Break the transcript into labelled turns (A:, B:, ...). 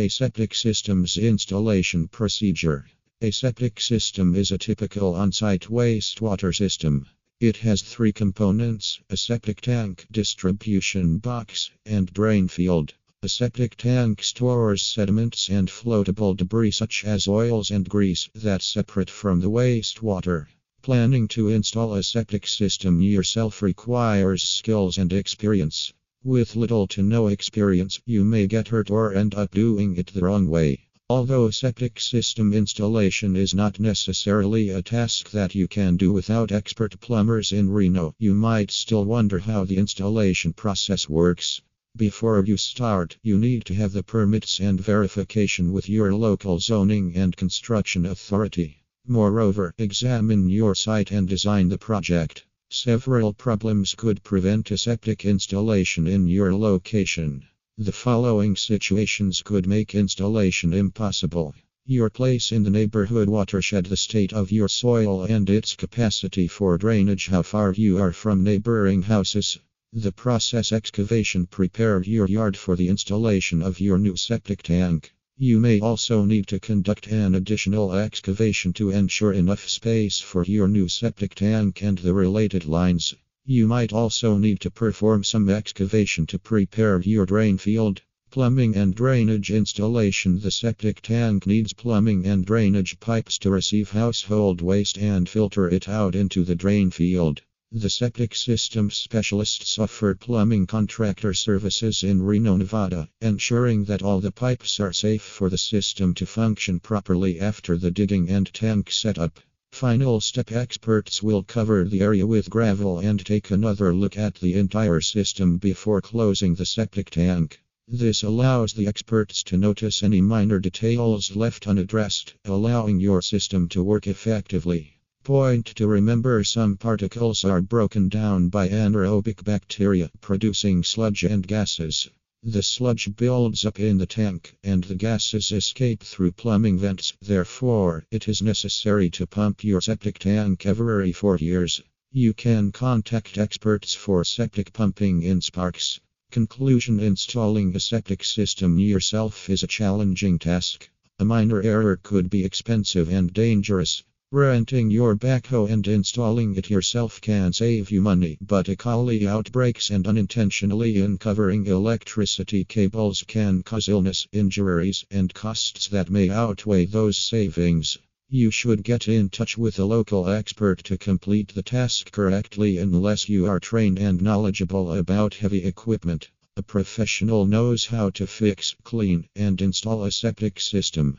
A: A Septic Systems Installation Procedure A septic system is a typical on site wastewater system. It has three components a septic tank, distribution box, and drain field. A septic tank stores sediments and floatable debris such as oils and grease that separate from the wastewater. Planning to install a septic system yourself requires skills and experience. With little to no experience, you may get hurt or end up doing it the wrong way. Although septic system installation is not necessarily a task that you can do without expert plumbers in Reno, you might still wonder how the installation process works. Before you start, you need to have the permits and verification with your local zoning and construction authority. Moreover, examine your site and design the project. Several problems could prevent a septic installation in your location. The following situations could make installation impossible. Your place in the neighborhood watershed, the state of your soil and its capacity for drainage, how far you are from neighboring houses. The process excavation prepare your yard for the installation of your new septic tank. You may also need to conduct an additional excavation to ensure enough space for your new septic tank and the related lines. You might also need to perform some excavation to prepare your drain field. Plumbing and drainage installation The septic tank needs plumbing and drainage pipes to receive household waste and filter it out into the drain field. The septic system specialists offer plumbing contractor services in Reno, Nevada, ensuring that all the pipes are safe for the system to function properly after the digging and tank setup. Final step experts will cover the area with gravel and take another look at the entire system before closing the septic tank. This allows the experts to notice any minor details left unaddressed, allowing your system to work effectively. Point to remember some particles are broken down by anaerobic bacteria, producing sludge and gases. The sludge builds up in the tank, and the gases escape through plumbing vents. Therefore, it is necessary to pump your septic tank every four years. You can contact experts for septic pumping in Sparks. Conclusion Installing a septic system yourself is a challenging task. A minor error could be expensive and dangerous. Renting your backhoe and installing it yourself can save you money, but E. outbreaks and unintentionally uncovering electricity cables can cause illness, injuries, and costs that may outweigh those savings. You should get in touch with a local expert to complete the task correctly unless you are trained and knowledgeable about heavy equipment. A professional knows how to fix, clean, and install a septic system.